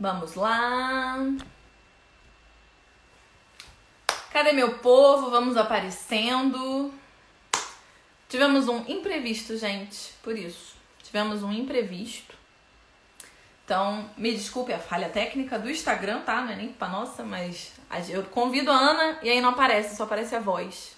Vamos lá. Cadê meu povo? Vamos aparecendo. Tivemos um imprevisto, gente, por isso. Tivemos um imprevisto. Então, me desculpe a falha técnica do Instagram, tá? Não é nem pra nossa, mas eu convido a Ana e aí não aparece, só aparece a voz.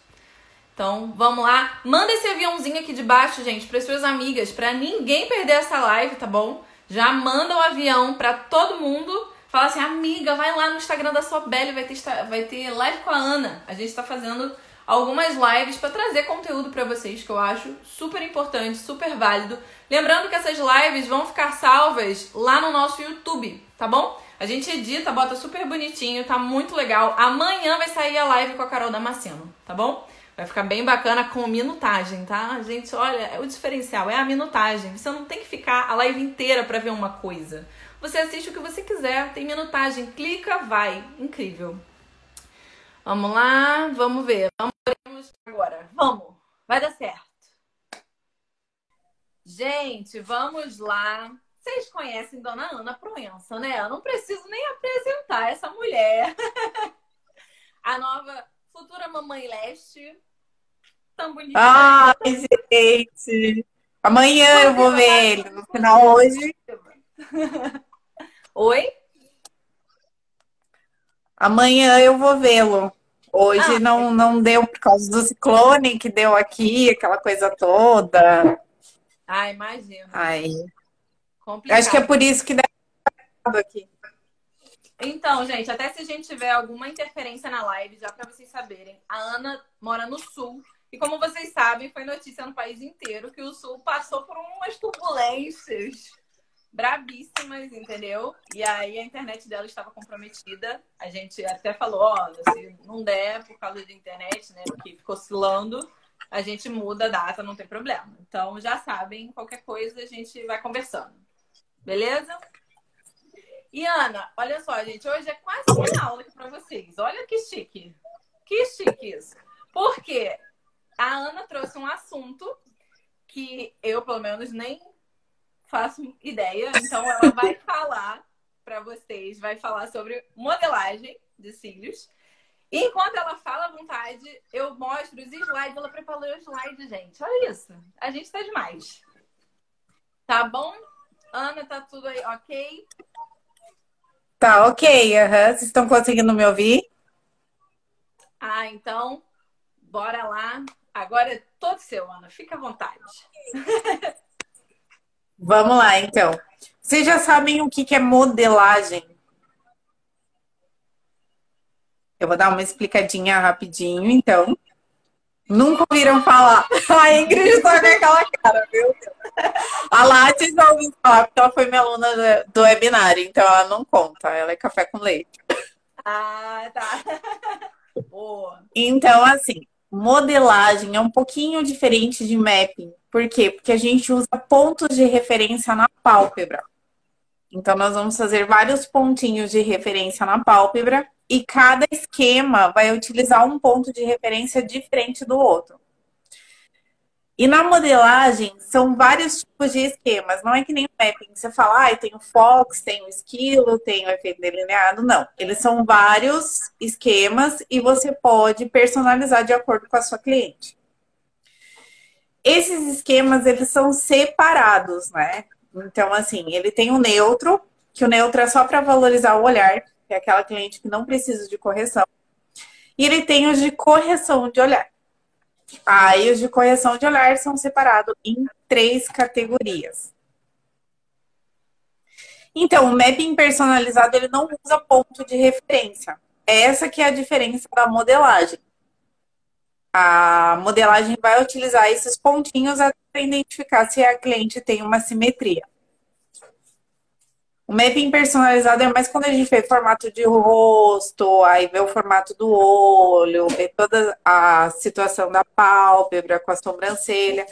Então, vamos lá. Manda esse aviãozinho aqui de baixo, gente, para suas amigas, para ninguém perder essa live, tá bom? Já manda o avião para todo mundo. Fala assim, amiga, vai lá no Instagram da Sobel, vai ter, vai ter live com a Ana. A gente tá fazendo algumas lives para trazer conteúdo para vocês que eu acho super importante, super válido. Lembrando que essas lives vão ficar salvas lá no nosso YouTube, tá bom? A gente edita, bota super bonitinho, tá muito legal. Amanhã vai sair a live com a Carol Damasceno, tá bom? Vai ficar bem bacana com minutagem, tá? Gente, olha, o diferencial, é a minutagem. Você não tem que ficar a live inteira para ver uma coisa. Você assiste o que você quiser, tem minutagem, clica, vai. Incrível. Vamos lá, vamos ver. Vamos agora. Vamos. Vai dar certo. Gente, vamos lá. Vocês conhecem Dona Ana Proença, né? Eu não preciso nem apresentar essa mulher. a nova futura mamãe leste. Tão bonita. Ai, gente. Amanhã eu vou ver ele. No final hoje. Oi? Amanhã eu vou vê-lo. Hoje ah, não, não deu por causa do ciclone que deu aqui, aquela coisa toda. Ah, imagino. Ai. Complicado. Acho que é por isso que deu aqui. Então, gente, até se a gente tiver alguma interferência na live, já para vocês saberem, a Ana mora no sul. E como vocês sabem, foi notícia no país inteiro que o sul passou por umas turbulências brabíssimas, entendeu? E aí a internet dela estava comprometida. A gente até falou, ó, se não der por causa da internet, né, que ficou oscilando, a gente muda a data, não tem problema. Então já sabem, qualquer coisa a gente vai conversando. Beleza? E Ana, olha só, gente, hoje é quase uma aula aqui para vocês. Olha que chique. Que chique isso. Porque a Ana trouxe um assunto que eu, pelo menos, nem faço ideia. Então, ela vai falar para vocês, vai falar sobre modelagem de cílios. E enquanto ela fala à vontade, eu mostro os slides. Ela preparou os slides, gente. Olha isso. A gente tá demais. Tá bom? Ana, tá tudo aí ok? Tá ok, uhum. vocês estão conseguindo me ouvir? Ah, então, bora lá. Agora é todo seu, Ana. Fica à vontade. Vamos lá, então. Vocês já sabem o que é modelagem? Eu vou dar uma explicadinha rapidinho, então. Nunca ouviram falar. A Ingrid tá com aquela cara, viu? A Lattes já ouviu falar, porque ela foi minha aluna do webinar, então ela não conta. Ela é café com leite. Ah, tá. Boa. Então, assim, modelagem é um pouquinho diferente de mapping. Por quê? Porque a gente usa pontos de referência na pálpebra. Então, nós vamos fazer vários pontinhos de referência na pálpebra e cada esquema vai utilizar um ponto de referência diferente do outro. E na modelagem, são vários tipos de esquemas. Não é que nem o mapping. Você fala, ah, tem o Fox, tem o esquilo, tem o efeito delineado. Não. Eles são vários esquemas e você pode personalizar de acordo com a sua cliente. Esses esquemas, eles são separados, né? Então, assim, ele tem o neutro, que o neutro é só para valorizar o olhar que é aquela cliente que não precisa de correção. E ele tem os de correção de olhar. Aí os de correção de olhar são separados em três categorias. Então, o mapping personalizado ele não usa ponto de referência. Essa que é a diferença da modelagem. A modelagem vai utilizar esses pontinhos para identificar se a cliente tem uma simetria. O mapping personalizado é mais quando a gente vê formato de rosto, aí vê o formato do olho, vê toda a situação da pálpebra com a sobrancelha.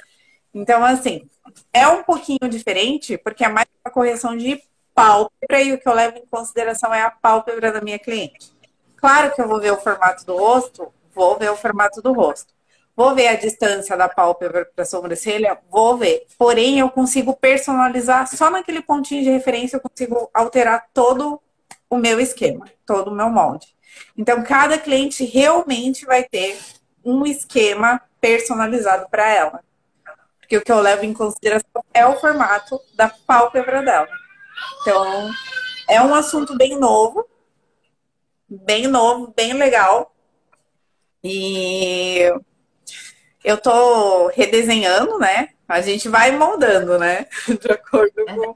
Então, assim, é um pouquinho diferente, porque é mais uma correção de pálpebra e o que eu levo em consideração é a pálpebra da minha cliente. Claro que eu vou ver o formato do rosto, vou ver o formato do rosto. Vou ver a distância da pálpebra para a sobrancelha? Vou ver. Porém, eu consigo personalizar só naquele pontinho de referência, eu consigo alterar todo o meu esquema, todo o meu molde. Então, cada cliente realmente vai ter um esquema personalizado para ela. Porque o que eu levo em consideração é o formato da pálpebra dela. Então, é um assunto bem novo, bem novo, bem legal. E eu tô redesenhando, né? A gente vai moldando, né? De acordo com.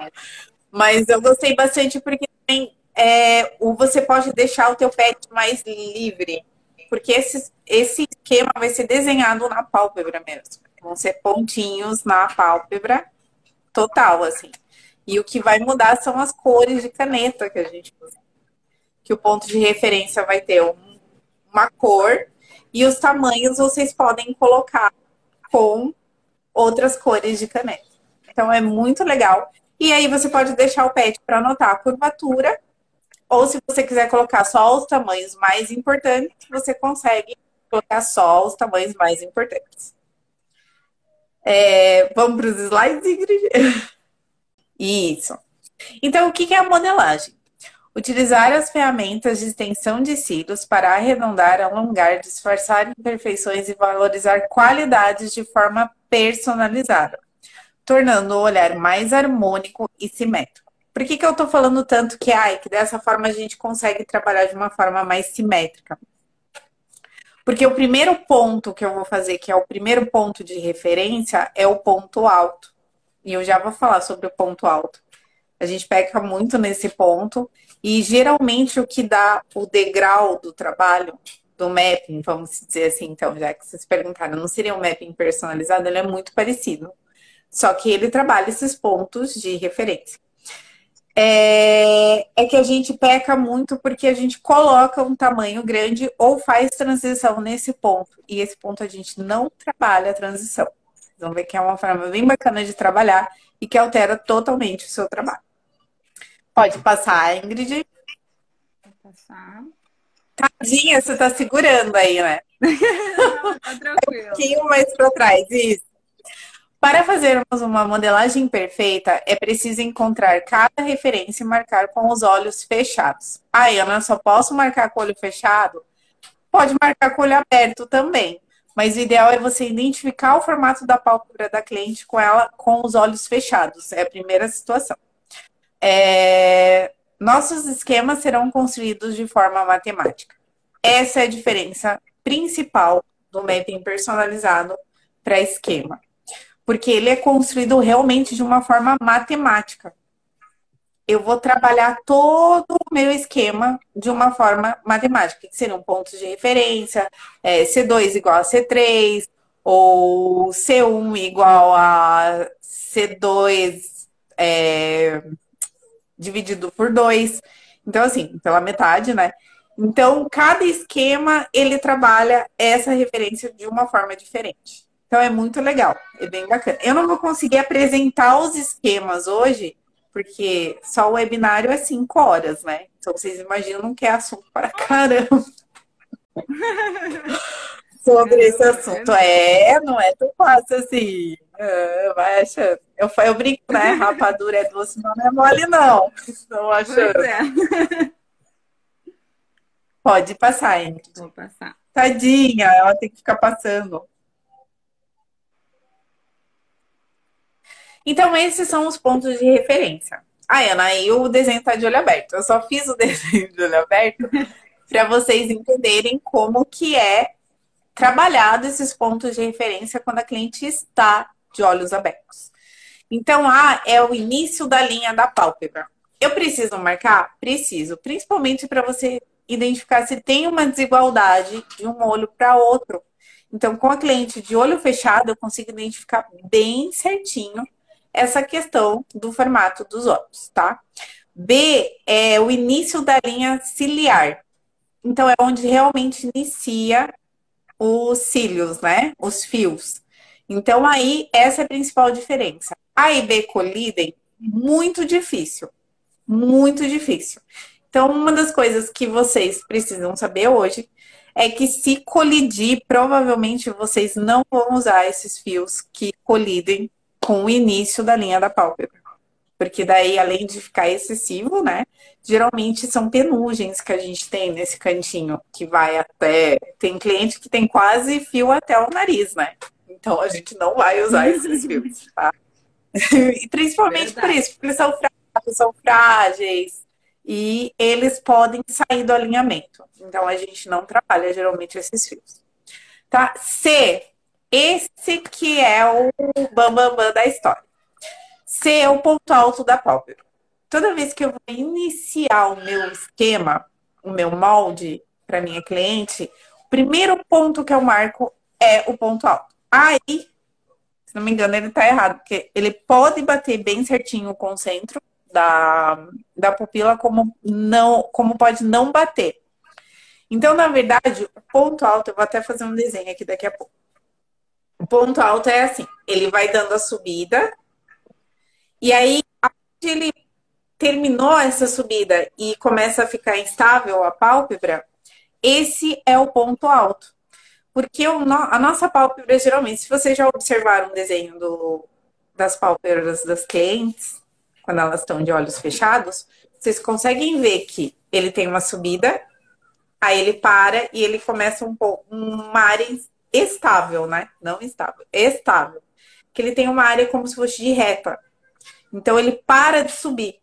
Mas eu gostei bastante porque tem, é, você pode deixar o teu pet mais livre. Porque esse, esse esquema vai ser desenhado na pálpebra mesmo. Vão ser pontinhos na pálpebra total, assim. E o que vai mudar são as cores de caneta que a gente usa. Que o ponto de referência vai ter um, uma cor e os tamanhos vocês podem colocar com outras cores de caneta. Então é muito legal. E aí você pode deixar o pet para anotar a curvatura, ou se você quiser colocar só os tamanhos mais importantes, você consegue colocar só os tamanhos mais importantes. É, vamos para os slides, Ingrid? Isso. Então, o que é a modelagem? Utilizar as ferramentas de extensão de cílios para arredondar, alongar, disfarçar imperfeições e valorizar qualidades de forma personalizada, tornando o olhar mais harmônico e simétrico. Por que, que eu estou falando tanto que, ai, que dessa forma a gente consegue trabalhar de uma forma mais simétrica? Porque o primeiro ponto que eu vou fazer, que é o primeiro ponto de referência, é o ponto alto. E eu já vou falar sobre o ponto alto. A gente peca muito nesse ponto. E geralmente o que dá o degrau do trabalho, do mapping, vamos dizer assim, então, já que vocês perguntaram, não seria um mapping personalizado? Ele é muito parecido. Só que ele trabalha esses pontos de referência. É, é, que a gente peca muito porque a gente coloca um tamanho grande ou faz transição nesse ponto. E esse ponto a gente não trabalha a transição. Vocês vão ver que é uma forma bem bacana de trabalhar e que altera totalmente o seu trabalho. Pode passar, Ingrid. Vou passar. Tadinha, você tá segurando aí, né? Não, tá tranquilo. um pouquinho mais para trás, isso. Para fazermos uma modelagem perfeita, é preciso encontrar cada referência e marcar com os olhos fechados. Ah, Ana, só posso marcar com o olho fechado? Pode marcar com o olho aberto também. Mas o ideal é você identificar o formato da pálpebra da cliente com ela com os olhos fechados. É a primeira situação. É... Nossos esquemas serão construídos de forma matemática. Essa é a diferença principal do mapping personalizado para esquema. Porque ele é construído realmente de uma forma matemática eu vou trabalhar todo o meu esquema de uma forma matemática, que seriam pontos de referência, é, C2 igual a C3, ou C1 igual a C2 é, dividido por 2. Então, assim, pela metade, né? Então, cada esquema, ele trabalha essa referência de uma forma diferente. Então, é muito legal, é bem bacana. Eu não vou conseguir apresentar os esquemas hoje, porque só o webinário é cinco horas, né? Então vocês imaginam que é assunto para caramba. Sobre esse assunto. É, não é tão fácil assim. É, vai achando. Eu, eu brinco, né? Rapadura é doce, não é mole, não. Estou achando. É. Pode passar, hein? Vou passar. Tadinha, ela tem que ficar passando. Então, esses são os pontos de referência. Ah, Ana, aí o desenho está de olho aberto. Eu só fiz o desenho de olho aberto para vocês entenderem como que é trabalhado esses pontos de referência quando a cliente está de olhos abertos. Então, ah, é o início da linha da pálpebra. Eu preciso marcar? Preciso, principalmente para você identificar se tem uma desigualdade de um olho para outro. Então, com a cliente de olho fechado, eu consigo identificar bem certinho essa questão do formato dos olhos, tá? B é o início da linha ciliar. Então, é onde realmente inicia os cílios, né? Os fios. Então, aí, essa é a principal diferença. A e B colidem, muito difícil. Muito difícil. Então, uma das coisas que vocês precisam saber hoje é que se colidir, provavelmente vocês não vão usar esses fios que colidem com o início da linha da pálpebra. Porque daí, além de ficar excessivo, né? Geralmente são penugens que a gente tem nesse cantinho, que vai até. Tem cliente que tem quase fio até o nariz, né? Então a gente não vai usar esses fios, tá? e principalmente Verdade. por isso, porque eles são frágeis, são frágeis e eles podem sair do alinhamento. Então a gente não trabalha geralmente esses fios. Tá? C, esse que é o bambambam bam, bam da história. C é o ponto alto da pálpebra. Toda vez que eu vou iniciar o meu esquema, o meu molde para minha cliente, o primeiro ponto que eu marco é o ponto alto. Aí, se não me engano, ele está errado, porque ele pode bater bem certinho com o centro da, da pupila, como, não, como pode não bater. Então, na verdade, o ponto alto, eu vou até fazer um desenho aqui daqui a pouco. O ponto alto é assim, ele vai dando a subida, e aí, ele terminou essa subida e começa a ficar instável a pálpebra, esse é o ponto alto. Porque o, a nossa pálpebra, geralmente, se vocês já observaram um desenho do, das pálpebras das clientes, quando elas estão de olhos fechados, vocês conseguem ver que ele tem uma subida, aí ele para e ele começa um pouco uma área estável, né? Não estável, estável. Que ele tem uma área como se fosse de reta. Então ele para de subir.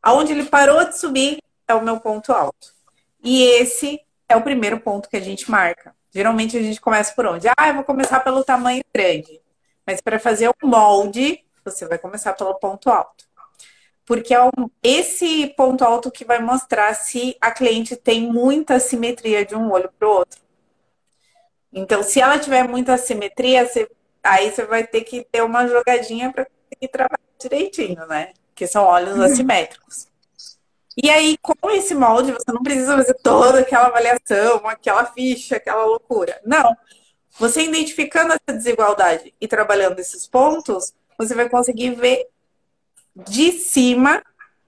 Aonde ele parou de subir é o meu ponto alto. E esse é o primeiro ponto que a gente marca. Geralmente a gente começa por onde? Ah, eu vou começar pelo tamanho grande. Mas para fazer o molde, você vai começar pelo ponto alto. Porque é esse ponto alto que vai mostrar se a cliente tem muita simetria de um olho para o outro. Então, se ela tiver muita simetria, você, aí você vai ter que ter uma jogadinha para conseguir trabalhar direitinho, né? Que são olhos uhum. assimétricos. E aí, com esse molde, você não precisa fazer toda aquela avaliação, aquela ficha, aquela loucura. Não. Você identificando essa desigualdade e trabalhando esses pontos, você vai conseguir ver de cima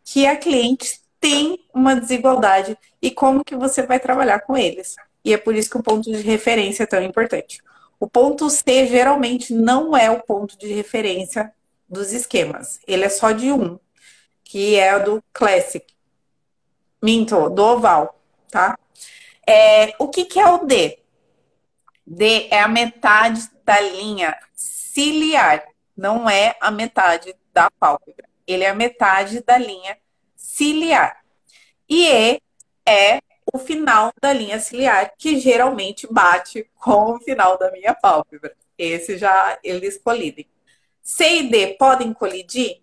que a cliente tem uma desigualdade e como que você vai trabalhar com eles. E é por isso que o ponto de referência é tão importante. O ponto C geralmente não é o ponto de referência dos esquemas. Ele é só de um, que é o do Classic. Minto, do oval, tá? É, o que, que é o D? D é a metade da linha ciliar, não é a metade da pálpebra. Ele é a metade da linha ciliar. E E é o final da linha ciliar, que geralmente bate com o final da minha pálpebra. Esse já eles colidem. C e D podem colidir?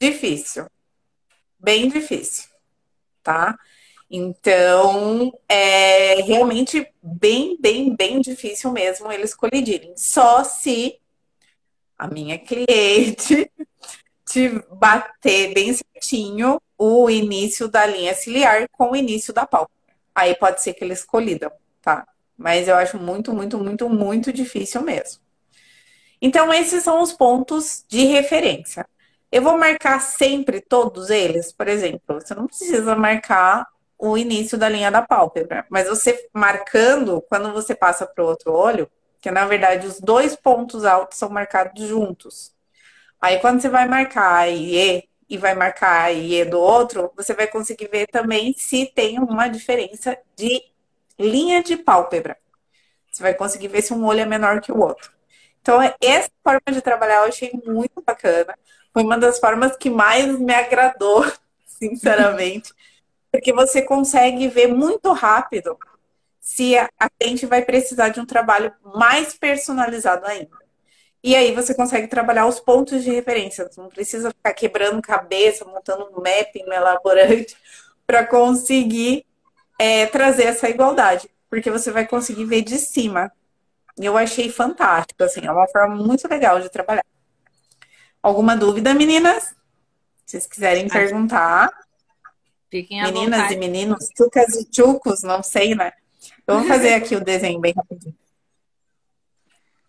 Difícil. Bem difícil tá? Então, é realmente bem, bem, bem difícil mesmo eles colidirem. Só se a minha cliente te bater bem certinho o início da linha ciliar com o início da pálpebra. Aí pode ser que eles colidam, tá? Mas eu acho muito, muito, muito, muito difícil mesmo. Então, esses são os pontos de referência. Eu vou marcar sempre todos eles, por exemplo, você não precisa marcar o início da linha da pálpebra, mas você marcando, quando você passa para o outro olho, que na verdade os dois pontos altos são marcados juntos. Aí quando você vai marcar a IE e vai marcar a IE do outro, você vai conseguir ver também se tem uma diferença de linha de pálpebra. Você vai conseguir ver se um olho é menor que o outro. Então, essa forma de trabalhar eu achei muito bacana. Foi uma das formas que mais me agradou, sinceramente. Porque você consegue ver muito rápido se a gente vai precisar de um trabalho mais personalizado ainda. E aí você consegue trabalhar os pontos de referência. Você não precisa ficar quebrando cabeça, montando um mapping elaborante para conseguir é, trazer essa igualdade. Porque você vai conseguir ver de cima. E eu achei fantástico, assim, é uma forma muito legal de trabalhar. Alguma dúvida, meninas? Se vocês quiserem perguntar. Fiquem à Meninas vontade. e meninos, tucas e chucos, não sei, né? Eu vou fazer aqui o desenho bem rapidinho.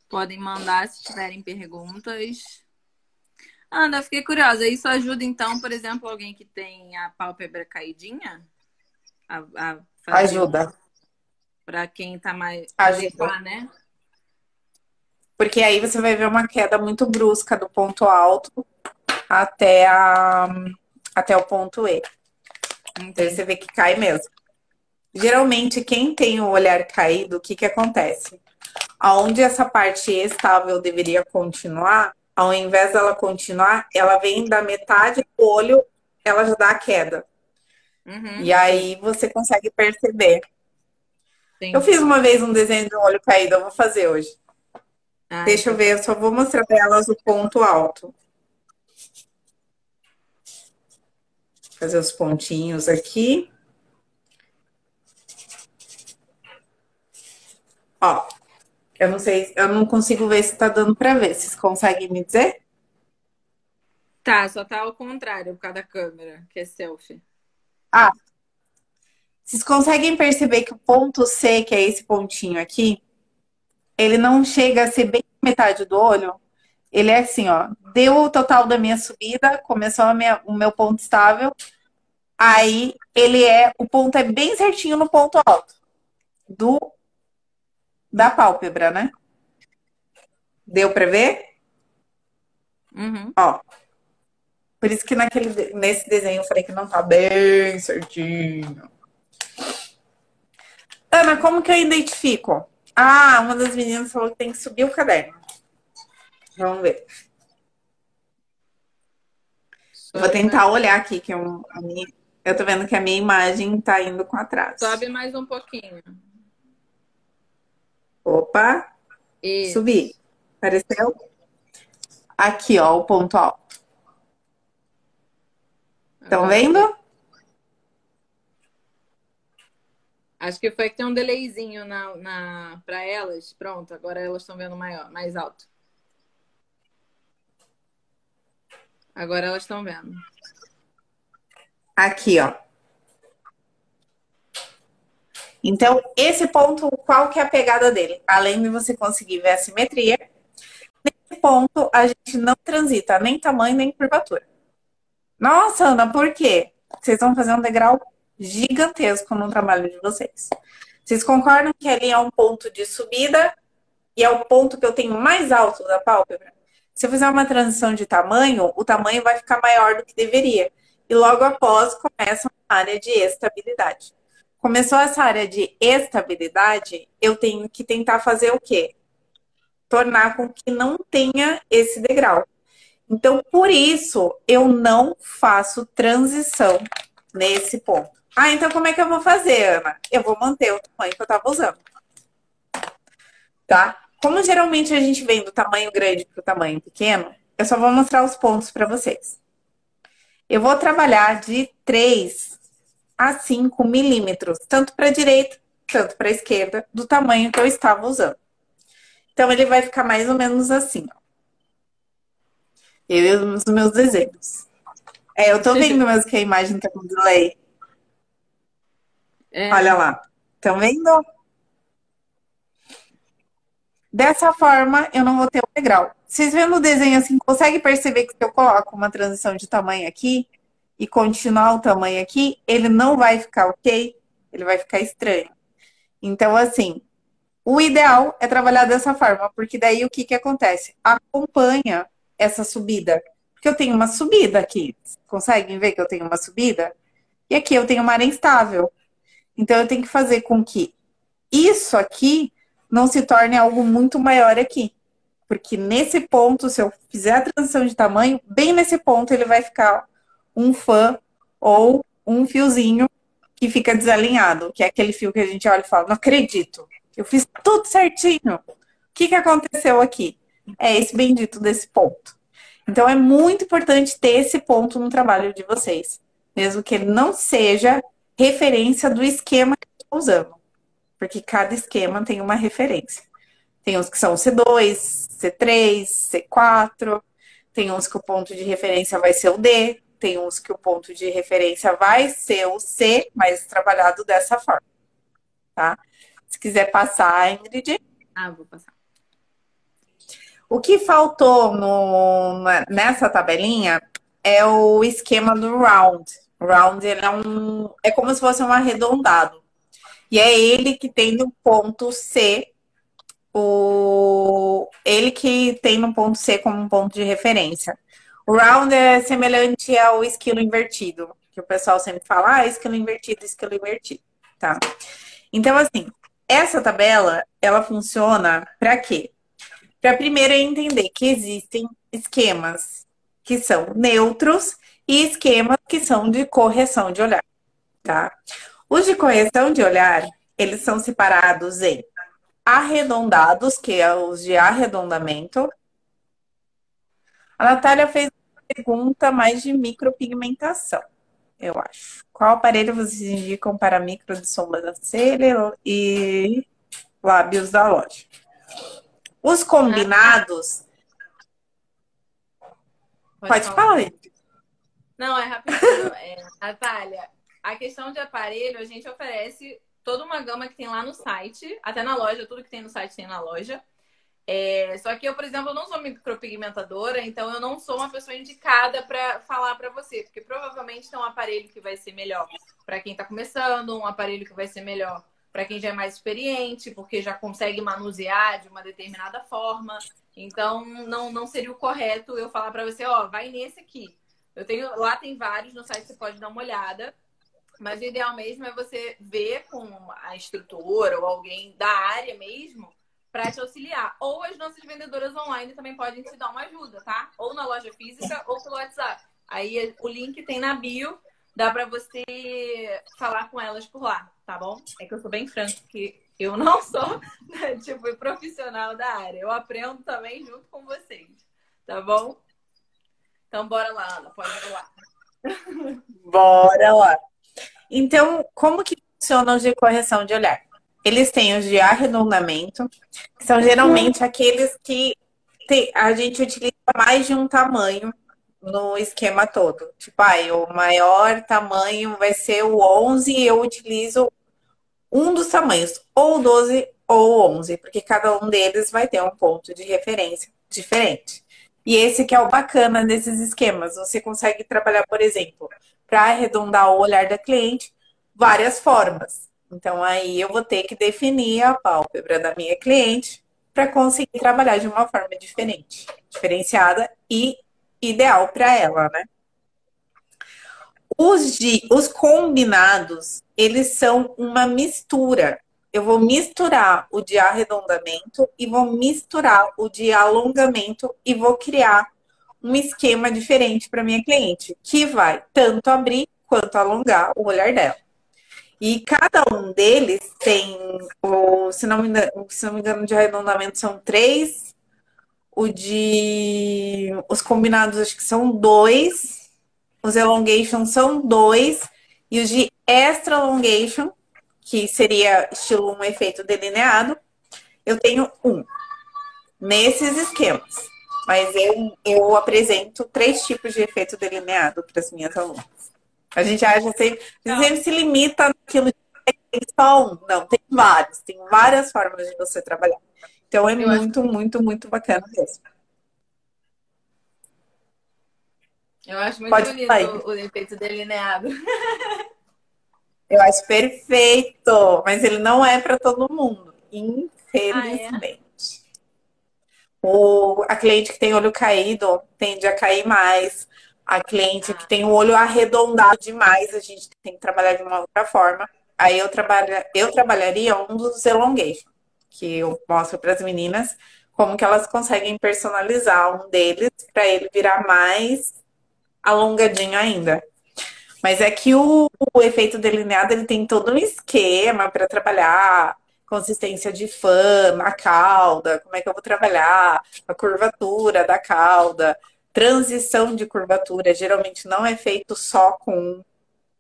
Podem mandar se tiverem perguntas. Ana, fiquei curiosa. Isso ajuda, então, por exemplo, alguém que tem a pálpebra caidinha? A, a ajuda. Para quem tá mais Ajuda. né? Porque aí você vai ver uma queda muito brusca do ponto alto até, a, até o ponto E. Então você vê que cai mesmo. Geralmente, quem tem o olhar caído, o que, que acontece? Aonde essa parte estável deveria continuar, ao invés dela continuar, ela vem da metade do olho, ela já dá a queda. Uhum. E aí você consegue perceber. Entendi. Eu fiz uma vez um desenho de um olho caído, eu vou fazer hoje. Ah, Deixa eu ver, eu só vou mostrar pra elas o ponto alto. Fazer os pontinhos aqui. Ó, eu não sei, eu não consigo ver se tá dando pra ver. Vocês conseguem me dizer? Tá, só tá ao contrário por causa da câmera, que é selfie. Ah, vocês conseguem perceber que o ponto C, que é esse pontinho aqui, ele não chega a ser bem metade do olho? Ele é assim, ó. Deu o total da minha subida, começou minha- o meu ponto estável. Aí ele é, o ponto é bem certinho no ponto alto do da pálpebra, né? Deu pra ver? Uhum. Ó. Por isso que naquele, nesse desenho eu falei que não tá bem certinho. Ana, como que eu identifico? Ah, uma das meninas falou que tem que subir o caderno. Vamos ver. Eu vou tentar olhar aqui, que eu, a minha, eu tô vendo que a minha imagem tá indo com atraso. Sobe mais um pouquinho. Opa, Isso. subi. Apareceu? Aqui, ó, o ponto alto. Estão vendo? Acho que foi que tem um delayzinho na, na, para elas. Pronto, agora elas estão vendo maior, mais alto. Agora elas estão vendo. Aqui, ó. Então, esse ponto, qual que é a pegada dele? Além de você conseguir ver a simetria, nesse ponto a gente não transita nem tamanho nem curvatura. Nossa, Ana, por quê? Vocês vão fazer um degrau gigantesco no trabalho de vocês. Vocês concordam que ali é um ponto de subida e é o ponto que eu tenho mais alto da pálpebra? Se eu fizer uma transição de tamanho, o tamanho vai ficar maior do que deveria. E logo após começa uma área de estabilidade. Começou essa área de estabilidade, eu tenho que tentar fazer o quê? Tornar com que não tenha esse degrau. Então, por isso, eu não faço transição nesse ponto. Ah, então como é que eu vou fazer, Ana? Eu vou manter o tamanho que eu estava usando. Tá? Como geralmente a gente vem do tamanho grande para o tamanho pequeno, eu só vou mostrar os pontos para vocês. Eu vou trabalhar de 3 a 5 milímetros, tanto para a direita, tanto para a esquerda, do tamanho que eu estava usando. Então, ele vai ficar mais ou menos assim, ó. Eu e os meus desenhos. É, eu tô vendo mesmo que a imagem tá com delay. É, Olha lá. Estão vendo? Dessa forma, eu não vou ter o degrau. Vocês vendo o desenho assim, consegue perceber que se eu coloco uma transição de tamanho aqui e continuar o tamanho aqui, ele não vai ficar ok, ele vai ficar estranho. Então, assim, o ideal é trabalhar dessa forma, porque daí o que que acontece? Acompanha essa subida. Porque eu tenho uma subida aqui. Conseguem ver que eu tenho uma subida? E aqui eu tenho uma área instável. Então eu tenho que fazer com que isso aqui não se torne algo muito maior aqui. Porque nesse ponto, se eu fizer a transição de tamanho, bem nesse ponto ele vai ficar um fã ou um fiozinho que fica desalinhado, que é aquele fio que a gente olha e fala, não acredito, eu fiz tudo certinho. O que, que aconteceu aqui? É esse bendito desse ponto. Então é muito importante ter esse ponto no trabalho de vocês, mesmo que ele não seja referência do esquema que eu estou usando, porque cada esquema tem uma referência. Tem uns que são C2, C3, C4, tem uns que o ponto de referência vai ser o D, tem uns que o ponto de referência vai ser o C, mas trabalhado dessa forma, tá? Se quiser passar, Ingrid. Ah, vou passar. O que faltou no, nessa tabelinha é o esquema do round. Round ele é, um, é como se fosse um arredondado. E é ele que tem no ponto C o ele que tem no ponto C como um ponto de referência. O round é semelhante ao esquilo invertido, que o pessoal sempre fala, ah, esquilo invertido, esquilo invertido, tá? Então, assim, essa tabela, ela funciona para quê? Para primeiro entender que existem esquemas que são neutros e esquemas que são de correção de olhar, tá? Os de correção de olhar, eles são separados em arredondados, que é os de arredondamento. A Natália fez uma pergunta mais de micropigmentação, eu acho. Qual aparelho vocês indicam para micro de sobrancelha e lábios da loja? Os combinados. Pode, Pode falar. falar. Não, é rapidinho. É, Natália, a questão de aparelho, a gente oferece toda uma gama que tem lá no site, até na loja, tudo que tem no site tem na loja. É, só que eu, por exemplo, não sou micropigmentadora, então eu não sou uma pessoa indicada para falar para você, porque provavelmente tem um aparelho que vai ser melhor para quem está começando, um aparelho que vai ser melhor para quem já é mais experiente, porque já consegue manusear de uma determinada forma. Então, não, não seria o correto eu falar para você, ó, vai nesse aqui. Eu tenho, lá tem vários no site, você pode dar uma olhada. Mas o ideal mesmo é você ver com a instrutora ou alguém da área mesmo para te auxiliar. Ou as nossas vendedoras online também podem te dar uma ajuda, tá? Ou na loja física ou pelo WhatsApp. Aí o link tem na bio, dá para você falar com elas por lá, tá bom? É que eu sou bem franco, porque eu não sou, tipo, profissional da área. Eu aprendo também junto com vocês, tá bom? Então bora lá, Ana, pode lá. Bora lá. Então, como que funcionam os de correção de olhar? Eles têm os de arredondamento, que são geralmente aqueles que a gente utiliza mais de um tamanho no esquema todo. Tipo, aí, o maior tamanho vai ser o 11 e eu utilizo um dos tamanhos, ou 12 ou 11, porque cada um deles vai ter um ponto de referência diferente. E esse que é o bacana desses esquemas. Você consegue trabalhar, por exemplo, para arredondar o olhar da cliente, várias formas. Então, aí eu vou ter que definir a pálpebra da minha cliente para conseguir trabalhar de uma forma diferente, diferenciada e ideal para ela, né? Os, de, os combinados, eles são uma mistura. Eu vou misturar o de arredondamento e vou misturar o de alongamento e vou criar um esquema diferente para minha cliente, que vai tanto abrir quanto alongar o olhar dela. E cada um deles tem, o, se, não me engano, se não me engano, de arredondamento são três, o de. Os combinados acho que são dois, os elongation são dois, e os de extra elongation, que seria estilo um efeito delineado, eu tenho um. Nesses esquemas. Mas eu, eu apresento três tipos de efeito delineado para as minhas alunas. A gente acha sempre, a gente sempre se limita naquilo de tem só um. Não, tem vários, tem várias formas de você trabalhar. Então é eu muito, acho... muito, muito bacana mesmo. Eu acho muito Pode bonito o, o efeito delineado. Eu acho perfeito, mas ele não é para todo mundo, infelizmente. Ah, é? O, a cliente que tem olho caído tende a cair mais. A cliente que tem o olho arredondado demais, a gente tem que trabalhar de uma outra forma. Aí eu, trabalha, eu trabalharia um dos elongation, que eu mostro para as meninas como que elas conseguem personalizar um deles para ele virar mais alongadinho ainda. Mas é que o, o efeito delineado ele tem todo um esquema para trabalhar consistência de fã na cauda, como é que eu vou trabalhar a curvatura da cauda, transição de curvatura, geralmente não é feito só com,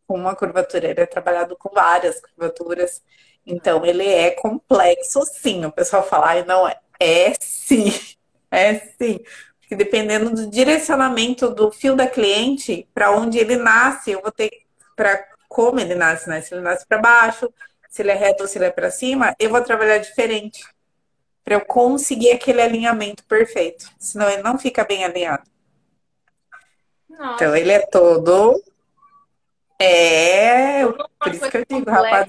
com uma curvatura, ele é trabalhado com várias curvaturas. Então, ele é complexo, sim. O pessoal fala, não é. É sim, é sim. Porque dependendo do direcionamento do fio da cliente, para onde ele nasce, eu vou ter para como ele nasce, né? Se ele nasce para baixo, se ele é reto ou se ele é para cima, eu vou trabalhar diferente para eu conseguir aquele alinhamento perfeito. Senão ele não fica bem alinhado. Nossa. Então ele é todo. É, por isso que eu digo, rapaz.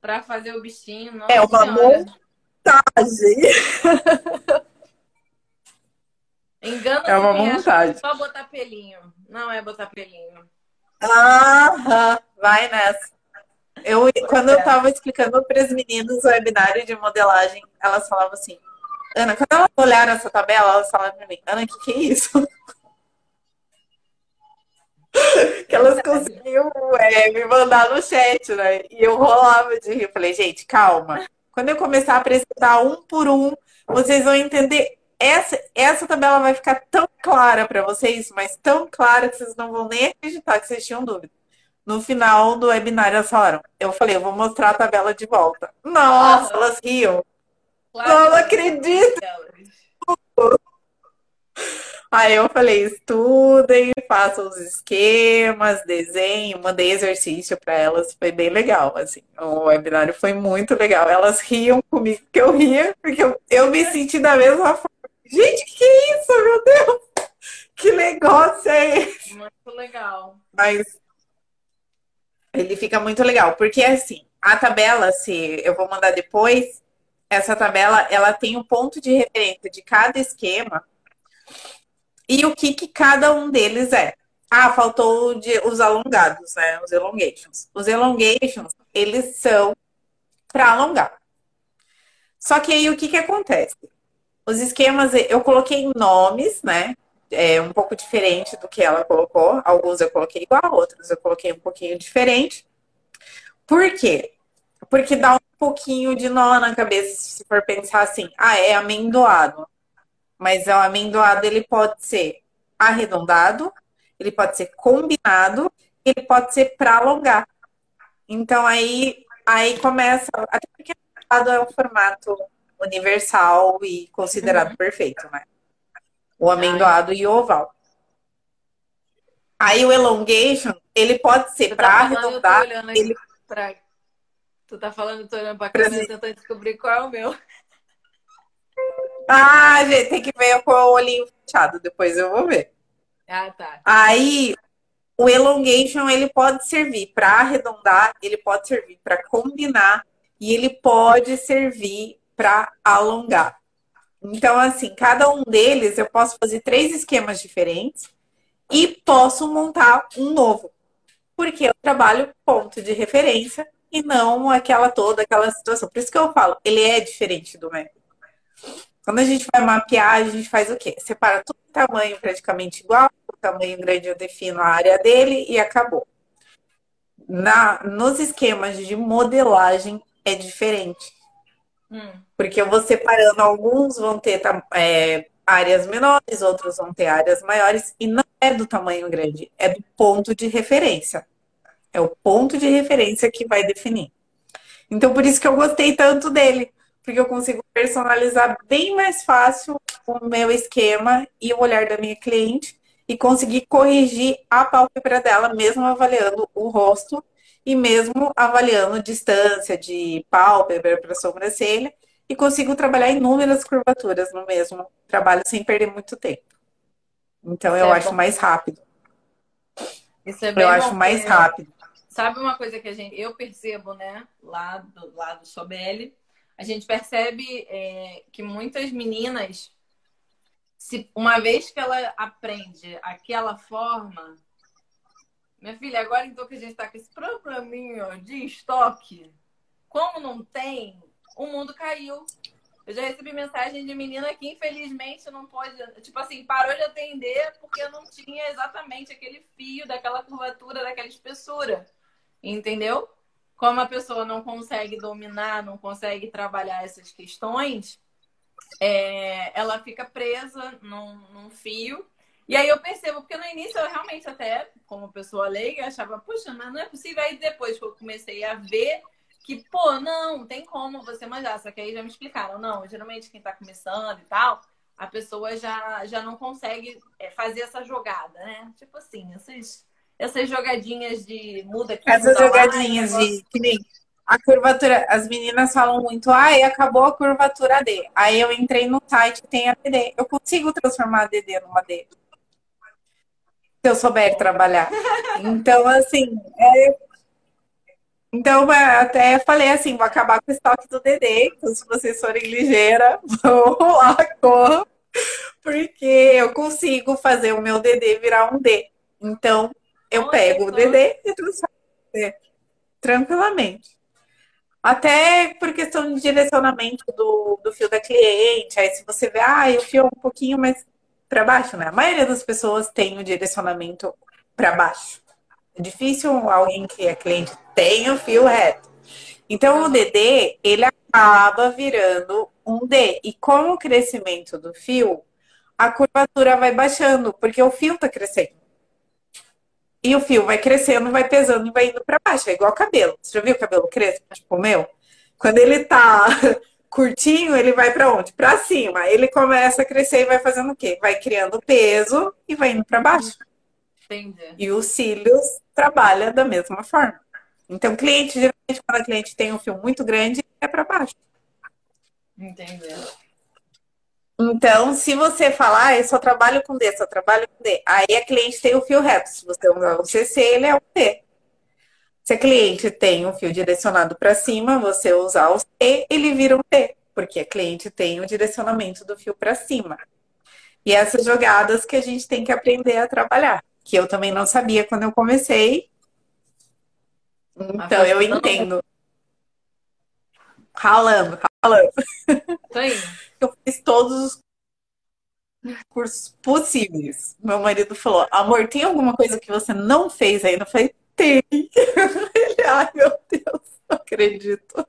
para fazer o bichinho. Nossa é uma senhora. montagem. Engana é uma montagem. Só botar pelinho. Não é botar pelinho. Ah, vai nessa. Eu, quando eu estava explicando para as meninas o webinário de modelagem, elas falavam assim, Ana, quando elas olharam essa tabela, elas falaram para mim, Ana, o que, que é isso? que elas conseguiam é, me mandar no chat, né? E eu rolava de rir. Eu falei, gente, calma. Quando eu começar a apresentar um por um, vocês vão entender. Essa, essa tabela vai ficar tão clara para vocês, mas tão clara que vocês não vão nem acreditar que vocês tinham dúvida. No final do webinar, elas falaram. Eu falei, eu vou mostrar a tabela de volta. Nossa, elas riam. Claro. Não acredito. Aí eu falei, estudem, façam os esquemas, desenho, mandei exercício para elas, foi bem legal, assim. O webinário foi muito legal. Elas riam comigo, que eu ria, porque eu, eu me senti da mesma forma. Gente, que isso, meu Deus? Que negócio é esse? Muito legal. Mas ele fica muito legal, porque assim, a tabela, se eu vou mandar depois, essa tabela, ela tem o um ponto de referência de cada esquema e o que, que cada um deles é. Ah, faltou de, os alongados, né? Os elongations. Os elongations, eles são para alongar. Só que aí o que, que acontece? Os esquemas, eu coloquei nomes, né? É um pouco diferente do que ela colocou. Alguns eu coloquei igual, outros eu coloquei um pouquinho diferente. Por quê? Porque dá um pouquinho de nó na cabeça se for pensar assim, ah, é amendoado. Mas o amendoado ele pode ser arredondado, ele pode ser combinado, ele pode ser para alongar. Então aí aí começa, até porque amendoado é um formato universal e considerado uhum. perfeito, né? O amendoado Ai. e o oval. Aí o elongation, ele pode ser para tá arredondar, ele pra... Tu tá falando, tô olhando pra câmera tentando descobrir qual é o meu. Ah, gente, tem que ver com o olhinho fechado, depois eu vou ver. Ah, tá. Aí, o elongation, ele pode servir para arredondar, ele pode servir para combinar e ele pode servir para alongar. Então, assim, cada um deles eu posso fazer três esquemas diferentes e posso montar um novo. Porque eu trabalho ponto de referência e não aquela toda, aquela situação. Por isso que eu falo, ele é diferente do método. Quando a gente vai mapear, a gente faz o quê? Separa tudo em tamanho praticamente igual, o tamanho grande eu defino a área dele e acabou. Na, nos esquemas de modelagem é diferente. Hum. Porque eu vou separando, alguns vão ter é, áreas menores, outros vão ter áreas maiores, e não é do tamanho grande, é do ponto de referência. É o ponto de referência que vai definir. Então, por isso que eu gostei tanto dele porque eu consigo personalizar bem mais fácil o meu esquema e o olhar da minha cliente e conseguir corrigir a pálpebra dela, mesmo avaliando o rosto e mesmo avaliando distância de pálpebra para sobrancelha e consigo trabalhar inúmeras curvaturas no mesmo trabalho sem perder muito tempo. Então eu é acho bom. mais rápido. Isso é bem eu acho mais rápido. Sabe uma coisa que a gente, eu percebo, né, lá do lado do Sobel, a gente percebe é, que muitas meninas, se uma vez que ela aprende aquela forma, minha filha, agora então que a gente está com esse probleminha de estoque, como não tem, o mundo caiu. Eu já recebi mensagem de menina que infelizmente não pode, tipo assim, parou de atender porque não tinha exatamente aquele fio daquela curvatura, daquela espessura. Entendeu? como a pessoa não consegue dominar, não consegue trabalhar essas questões, é, ela fica presa num, num, fio. E aí eu percebo, porque no início eu realmente até, como pessoa leiga, achava, puxa, mas não é possível. Aí depois que eu comecei a ver que, pô, não, tem como você manjar. Só que aí já me explicaram, não, geralmente quem tá começando e tal, a pessoa já, já não consegue é, fazer essa jogada, né? Tipo assim, esses essas jogadinhas de muda aqui. Essas muda jogadinhas lá, de que nem a curvatura. As meninas falam muito, ai, acabou a curvatura D. Aí eu entrei no site tem a DD. Eu consigo transformar a DD numa D. Se eu souber trabalhar. Então, assim, é... Então, até falei assim, vou acabar com o estoque do Dedê. Então, se vocês forem ligeira, vão lá, corram. Porque eu consigo fazer o meu Dedê virar um D. Então, eu pego o Dedê e transformo. Tranquilamente. Até por questão de direcionamento do, do fio da cliente. Aí, se você vê, ah, o fio é um pouquinho mais para baixo, né? A maioria das pessoas tem o direcionamento para baixo. É difícil alguém que é cliente tenha o fio reto. Então, o DD, ele acaba virando um D. E com o crescimento do fio, a curvatura vai baixando, porque o fio está crescendo. E o fio vai crescendo, vai pesando e vai indo para baixo. É igual cabelo. Você já viu o cabelo crescer? Tipo o meu? Quando ele tá curtinho, ele vai para onde? Para cima. Ele começa a crescer e vai fazendo o quê? Vai criando peso e vai indo para baixo. Entendi. E os cílios trabalha da mesma forma. Então, cliente, geralmente, quando a cliente tem um fio muito grande, é para baixo. Entendi. Então, se você falar, ah, eu só trabalho com D, só trabalho com D, aí a cliente tem o fio reto. Se você usar o CC, ele é o D. Se a cliente tem um fio direcionado para cima, você usar o C, ele vira um D, porque a cliente tem o direcionamento do fio para cima. E essas jogadas que a gente tem que aprender a trabalhar que eu também não sabia quando eu comecei. Então eu entendo. Ralando, ralando. Eu fiz todos os cursos possíveis. Meu marido falou: amor, tem alguma coisa que você não fez ainda? Eu falei: tem. Ele, ai meu Deus, não acredito.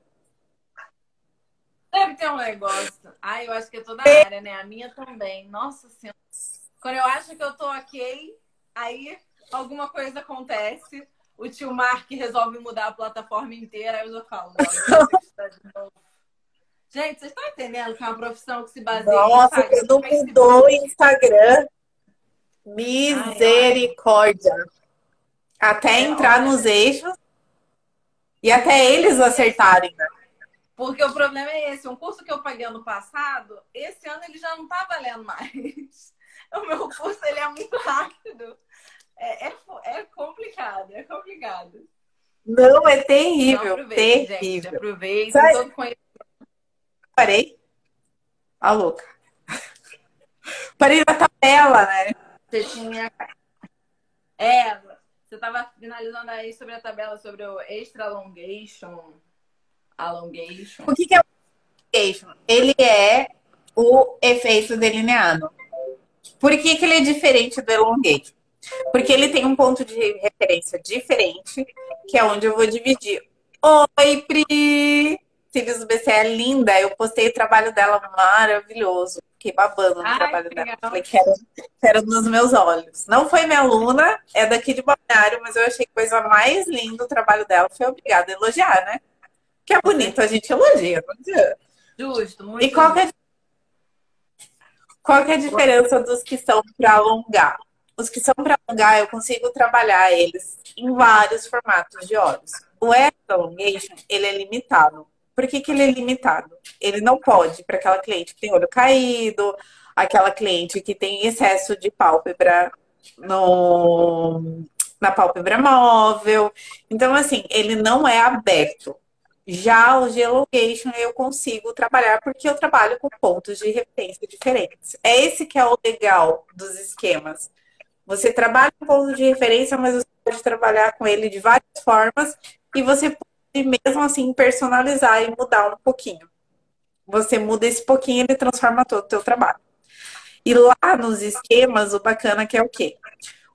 Deve ter um negócio. Ai, eu acho que é toda a área, né? A minha também. Nossa Senhora. Quando eu acho que eu tô ok, Aí alguma coisa acontece, o tio Mark resolve mudar a plataforma inteira, aí eu já falo, Gente, vocês estão entendendo que é uma profissão que se baseia Nossa, em Instagram? Nossa, mudou o Instagram. Misericórdia. Até é, entrar nos eixos e até eles acertarem, né? Porque o problema é esse. Um curso que eu paguei ano passado, esse ano ele já não tá valendo mais. O meu curso ele é muito rápido. É, é, é complicado, é complicado. Não, é terrível. Então, terrível. Gente, aproveita Sai... todo conhecimento. Parei. A louca. Parei na tabela, né? Você tinha. É, você estava finalizando aí sobre a tabela sobre o extra alongation. Alongation. O que, que é o alongation? Ele é o efeito delineado. Por que, que ele é diferente do elongation? Porque ele tem um ponto de referência diferente, que é onde eu vou dividir. Oi, Pri! Do BC é linda. Eu postei o trabalho dela maravilhoso. Fiquei babando no Ai, trabalho dela. Legal. Falei que era, nos meus olhos. Não foi minha aluna, é daqui de Balneário, mas eu achei coisa mais linda o trabalho dela. Foi obrigada a elogiar, né? Que é bonito, a gente elogia. Justo, muito E qual é, qual é a diferença dos que são para alongar? Os que são para alongar, eu consigo trabalhar eles em vários formatos de olhos. O extra elongation, ele é limitado. Por que, que ele é limitado? Ele não pode para aquela cliente que tem olho caído, aquela cliente que tem excesso de pálpebra no, na pálpebra móvel. Então, assim, ele não é aberto. Já o elongation eu consigo trabalhar porque eu trabalho com pontos de referência diferentes. É esse que é o legal dos esquemas. Você trabalha com ponto de referência, mas você pode trabalhar com ele de várias formas e você mesmo assim personalizar e mudar um pouquinho. Você muda esse pouquinho ele transforma todo o teu trabalho. E lá nos esquemas, o bacana que é o quê?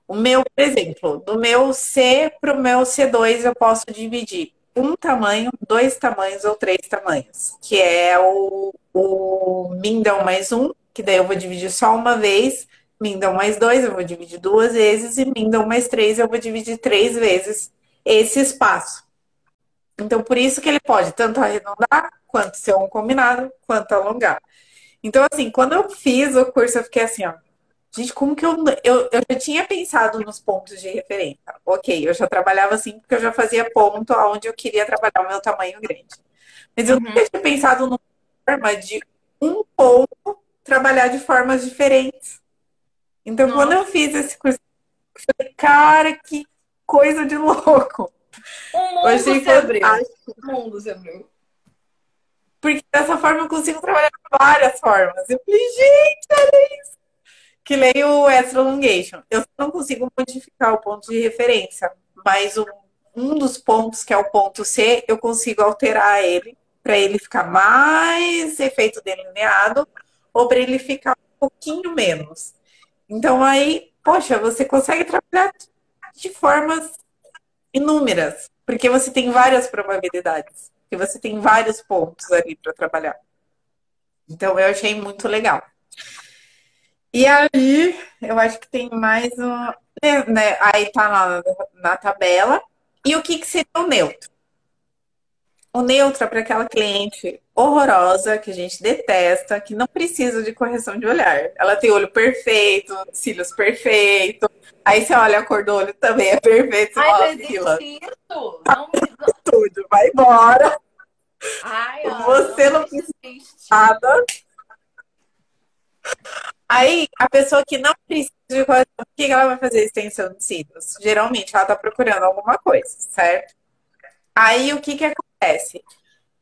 O meu, por exemplo, do meu C para o meu C2 eu posso dividir um tamanho, dois tamanhos ou três tamanhos, que é o, o Mindão mais um, que daí eu vou dividir só uma vez, Mindão mais dois, eu vou dividir duas vezes, e Mindão mais três, eu vou dividir três vezes esse espaço. Então, por isso que ele pode tanto arredondar, quanto ser um combinado, quanto alongar. Então, assim, quando eu fiz o curso, eu fiquei assim, ó. Gente, como que eu, eu. Eu já tinha pensado nos pontos de referência. Ok, eu já trabalhava assim, porque eu já fazia ponto aonde eu queria trabalhar o meu tamanho grande. Mas eu uhum. nunca tinha pensado numa forma de um ponto trabalhar de formas diferentes. Então, Nossa. quando eu fiz esse curso, eu falei, cara, que coisa de louco. Um mundo achei se abriu. Um mundo se abriu. Porque dessa forma eu consigo trabalhar de várias formas. Eu falei, gente, olha isso. Que nem o extra elongation. Eu não consigo modificar o ponto de referência, mas o- um dos pontos, que é o ponto C, eu consigo alterar ele para ele ficar mais efeito delineado ou para ele ficar um pouquinho menos. Então aí, poxa, você consegue trabalhar de formas inúmeras, porque você tem várias probabilidades, e você tem vários pontos ali para trabalhar. Então eu achei muito legal. E aí, eu acho que tem mais um, né, né, aí tá lá na, na tabela. E o que que seria o neutro? O neutro é para aquela cliente horrorosa que a gente detesta, que não precisa de correção de olhar. Ela tem olho perfeito, cílios perfeito. Aí você olha a cor do olho também é perfeito. Ai, não "Fila, existe isso. Não, não- tudo, vai embora. Ai, Ana, Você não existe. nada. Aí, a pessoa que não precisa de correção, o que que ela vai fazer extensão de cílios? Geralmente, ela tá procurando alguma coisa, certo? Aí, o que que acontece?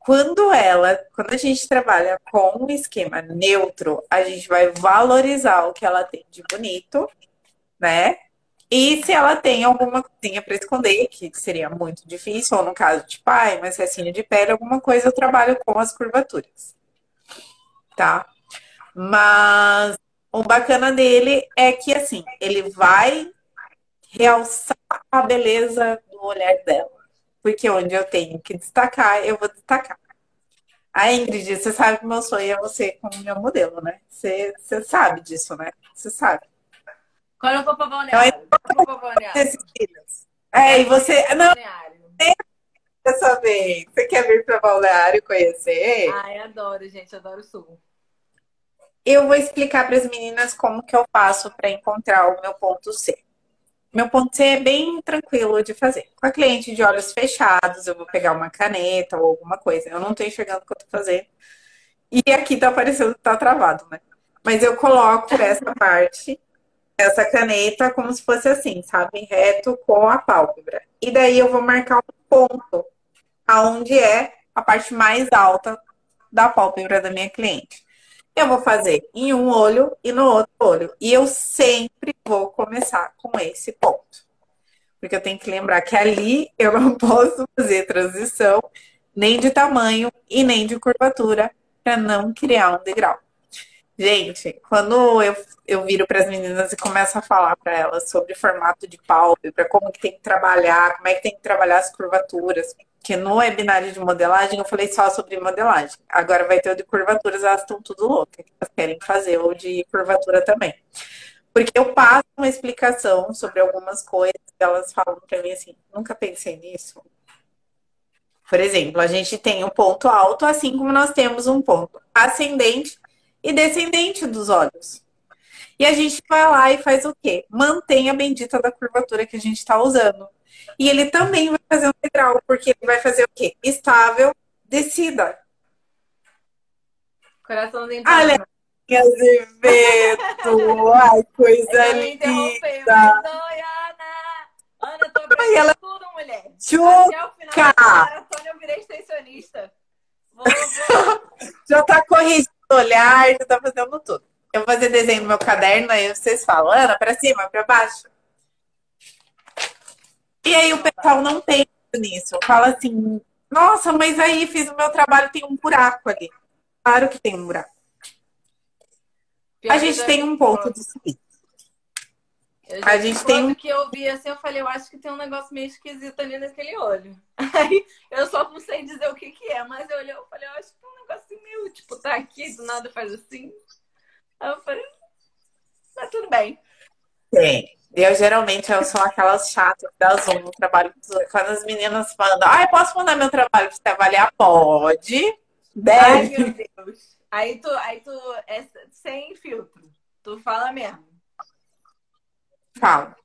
Quando ela, quando a gente trabalha com um esquema neutro, a gente vai valorizar o que ela tem de bonito, né? E se ela tem alguma coisinha para esconder, que seria muito difícil, ou no caso de pai, uma recessinha de pele, alguma coisa, eu trabalho com as curvaturas, tá? Mas o bacana dele é que, assim, ele vai realçar a beleza do olhar dela. Porque onde eu tenho que destacar, eu vou destacar. A Ingrid, você sabe que meu sonho é você como meu modelo, né? Você, você sabe disso, né? Você sabe. Quando eu for pra balneário. Quando eu for pra balneário. Esses filhos. É, e você. Não, Balneário. dessa vez. Você quer vir para Balneário conhecer? Ai, adoro, gente. Adoro o sul. Eu vou explicar para as meninas como que eu faço para encontrar o meu ponto C. Meu ponto C é bem tranquilo de fazer. Com a cliente de olhos fechados, eu vou pegar uma caneta ou alguma coisa. Eu não tô enxergando o que eu tô fazendo. E aqui tá aparecendo que tá travado, né? Mas eu coloco essa parte, essa caneta, como se fosse assim, sabe? Reto com a pálpebra. E daí eu vou marcar um ponto, aonde é a parte mais alta da pálpebra da minha cliente. Eu vou fazer em um olho e no outro olho. E eu sempre vou começar com esse ponto. Porque eu tenho que lembrar que ali eu não posso fazer transição nem de tamanho e nem de curvatura para não criar um degrau. Gente, quando eu, eu viro para as meninas e começo a falar para elas sobre formato de pálpebra, como que tem que trabalhar, como é que tem que trabalhar as curvaturas, que no webinário de modelagem eu falei só sobre modelagem. Agora vai ter o de curvaturas, elas estão tudo loucas, elas querem fazer o de curvatura também. Porque eu passo uma explicação sobre algumas coisas, elas falam para mim assim, nunca pensei nisso. Por exemplo, a gente tem um ponto alto, assim como nós temos um ponto ascendente e descendente dos olhos. E a gente vai lá e faz o quê? Mantém a bendita da curvatura que a gente está usando. E ele também vai fazer um degrau, porque ele vai fazer o quê? Estável, descida. Coraçãozinho. Olha, Azevedo! Ai, coisa Eu linda! Ana! Eu tô aprendendo ela- tudo, mulher. Até o final da maratona eu virei extensionista. Vou, vou. Já tá corrigindo o olhar, já tá fazendo tudo. Eu vou fazer desenho no meu caderno, aí vocês falam, Ana, pra cima, pra baixo. E aí o pessoal não pensa nisso. Fala assim, nossa, mas aí fiz o meu trabalho, tem um buraco ali. Claro que tem um buraco. Pior A gente tem um ponto de subir. Eu a gente tem um- que eu vi assim, eu falei, eu acho que tem um negócio meio esquisito ali naquele olho. Aí eu só não sei dizer o que que é, mas eu olhei, eu falei, eu acho que tem um negocinho meio, tipo, tá aqui, do nada faz assim. Aí eu falei, mas tudo bem. Tem. Eu geralmente eu sou aquelas chatas da Zoom no trabalho. Quando as meninas mandam, ah, posso mandar meu trabalho pra você avaliar? Pode. Ai, Deve. meu Deus. Aí tu, aí tu é sem filtro. Tu fala mesmo. Fala.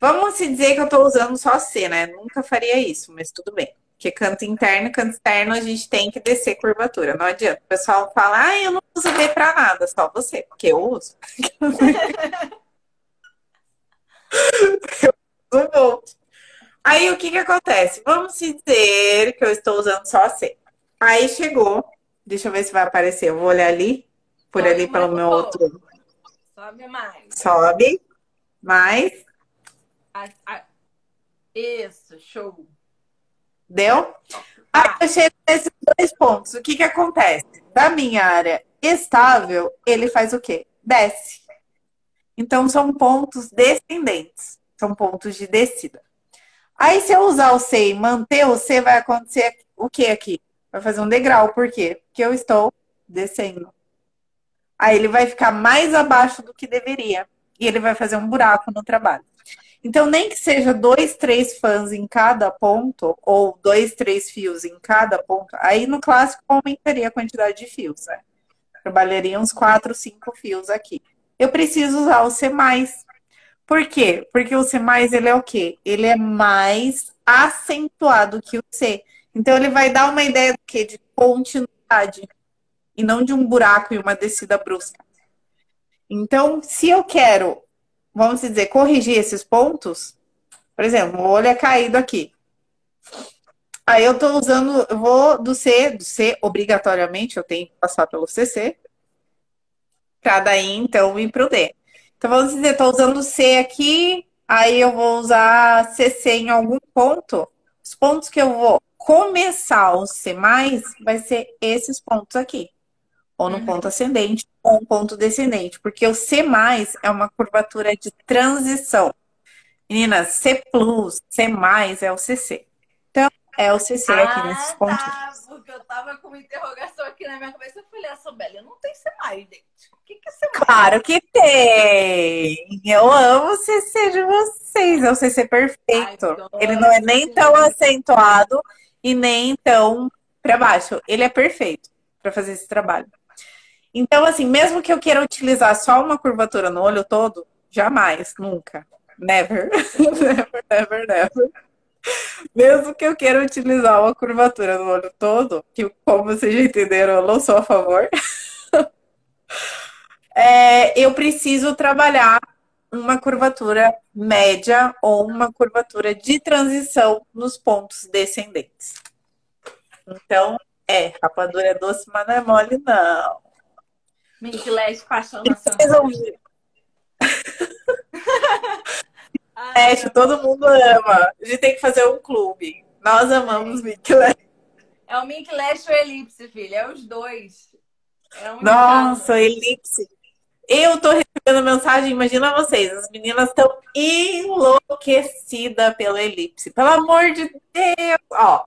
Vamos se dizer que eu tô usando só C, né? Nunca faria isso, mas tudo bem. Porque canto interno, canto externo, a gente tem que descer curvatura. Não adianta. O pessoal fala, ah, eu não uso D pra nada, só você. Porque eu uso. eu. Aí o que que acontece? Vamos dizer que eu estou usando só a C. Aí chegou, deixa eu ver se vai aparecer. Eu vou olhar ali, por Sobe ali pelo meu outro. Sobe mais. Sobe. Mais. A, a... Isso, show. Deu? Aí eu chego nesses dois pontos. O que que acontece? Da minha área estável, ele faz o quê? Desce. Então são pontos descendentes. São pontos de descida. Aí, se eu usar o C e manter o C, vai acontecer o que aqui? Vai fazer um degrau. Por quê? Porque eu estou descendo. Aí ele vai ficar mais abaixo do que deveria. E ele vai fazer um buraco no trabalho. Então, nem que seja dois, três fãs em cada ponto, ou dois, três fios em cada ponto, aí no clássico aumentaria a quantidade de fios, né? Trabalharia uns quatro, cinco fios aqui. Eu preciso usar o C+, por quê? Porque o C+, ele é o quê? Ele é mais acentuado que o C. Então, ele vai dar uma ideia do quê? De continuidade. E não de um buraco e uma descida brusca. Então, se eu quero, vamos dizer, corrigir esses pontos, por exemplo, o olho é caído aqui. Aí eu estou usando, eu vou do C, do C, obrigatoriamente, eu tenho que passar pelo CC, para daí, então, ir para o D. Então, vamos dizer, estou usando C aqui, aí eu vou usar CC em algum ponto. Os pontos que eu vou começar o C+, vai ser esses pontos aqui. Ou no uhum. ponto ascendente, ou um ponto descendente. Porque o C+, é uma curvatura de transição. Meninas, C+, C+, é o CC. Então, é o CC ah, aqui nesses tá, pontos. porque eu tava com uma interrogação aqui na minha cabeça. Eu falei, a Sobélia não tem C+, gente. O que, que C+? Claro que tem! Eu amo o CC de vocês. É o CC perfeito. Ai, Ele não é nem tão acentuado e nem tão para baixo. Ele é perfeito para fazer esse trabalho. Então, assim, mesmo que eu queira utilizar só uma curvatura no olho todo, jamais, nunca. Never. never, never, never. Mesmo que eu queira utilizar uma curvatura no olho todo, que como vocês já entenderam, eu não sou a favor, é, eu preciso trabalhar uma curvatura média ou uma curvatura de transição nos pontos descendentes. Então, é, rapadura é doce, mas não é mole, não. Leste, paixão nacional. Leste, todo mundo ama. A gente tem que fazer um clube. Nós amamos Mink Leste. É o Mink Leste ou Elipse, filha. É os dois. É um Nossa, Elipse. Eu tô recebendo mensagem, imagina vocês, as meninas estão enlouquecidas pelo Elipse. Pelo amor de Deus! Ó,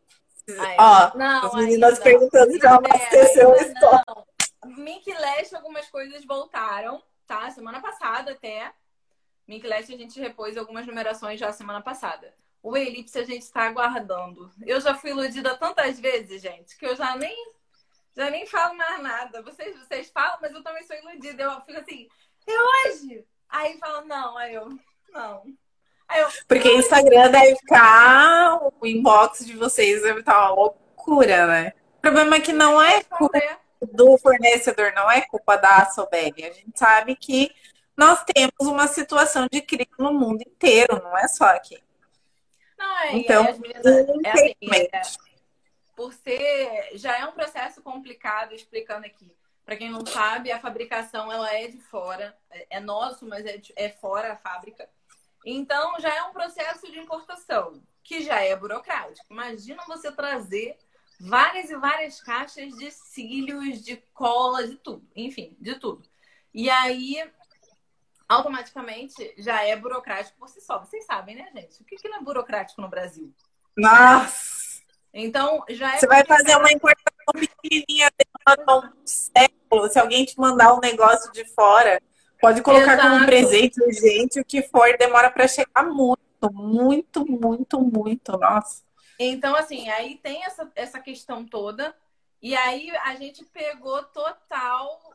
Ai, ó não, as meninas perguntando se já abasteceu o estoque. Mink Leste, algumas coisas voltaram, tá? Semana passada até. Mink Leste a gente repôs algumas numerações já semana passada. O Elipse a gente está aguardando. Eu já fui iludida tantas vezes, gente, que eu já nem já nem falo mais nada. Vocês, vocês falam, mas eu também sou iludida. Eu fico assim, é hoje? Aí falam, não, aí eu, não. Aí eu, Porque o Instagram deve ficar, o inbox de vocês deve estar uma loucura, né? O problema é que não é culpa do fornecedor, não é culpa da Sobeg. A gente sabe que nós temos uma situação de crise no mundo inteiro, não é só aqui. Não, é, então, as meninas, é assim, é, por ser já é um processo complicado explicando aqui. Para quem não sabe, a fabricação ela é de fora, é, é nosso, mas é, de, é fora a fábrica. Então já é um processo de importação que já é burocrático. Imagina você trazer várias e várias caixas de cílios, de cola, de tudo, enfim, de tudo. E aí automaticamente já é burocrático por si só. Vocês sabem, né, gente? O que, que não é burocrático no Brasil? Nossa! Então, já é. Você vai fazer uma importação pequenininha, um século. Se alguém te mandar um negócio de fora, pode colocar Exato. como presente urgente, o que for, demora para chegar muito, muito, muito, muito. Nossa. Então, assim, aí tem essa, essa questão toda. E aí a gente pegou total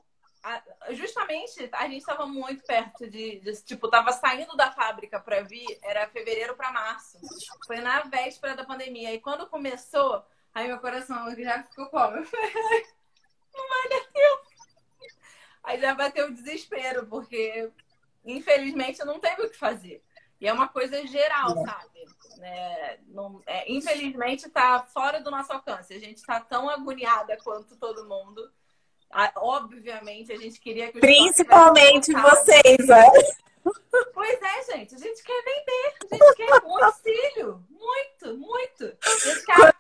justamente a gente estava muito perto de, de, tipo, tava saindo da fábrica para vir, era fevereiro para março. Foi na véspera da pandemia. E quando começou, aí meu coração já ficou como? Não vai dar tempo. Aí já bateu o desespero, porque infelizmente não teve o que fazer. E é uma coisa geral, sabe? É, não, é, infelizmente está fora do nosso alcance. A gente está tão agoniada quanto todo mundo. Obviamente, a gente queria que Principalmente vocês, né? Pois é, gente. A gente quer vender. A gente quer muito auxílio. Muito, muito. A gente quer a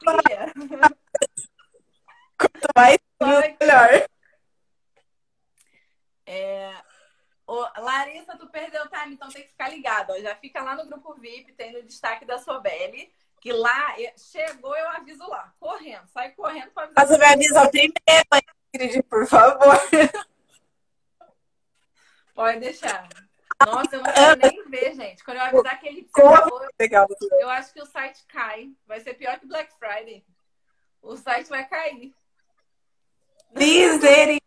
Quanto mais, melhor. É, Ô, Larissa, tu perdeu o time, então tem que ficar ligado. Ó. Já fica lá no grupo VIP, tem no destaque da Sobeli, que lá chegou, eu aviso lá, correndo, sai correndo para avisar. Você vai avisar primeiro, por favor. Pode deixar. Nossa, eu não quero nem ver, gente. Quando eu avisar que ele acabou, eu acho que o site cai. Vai ser pior que Black Friday. O site vai cair. Misericórdia.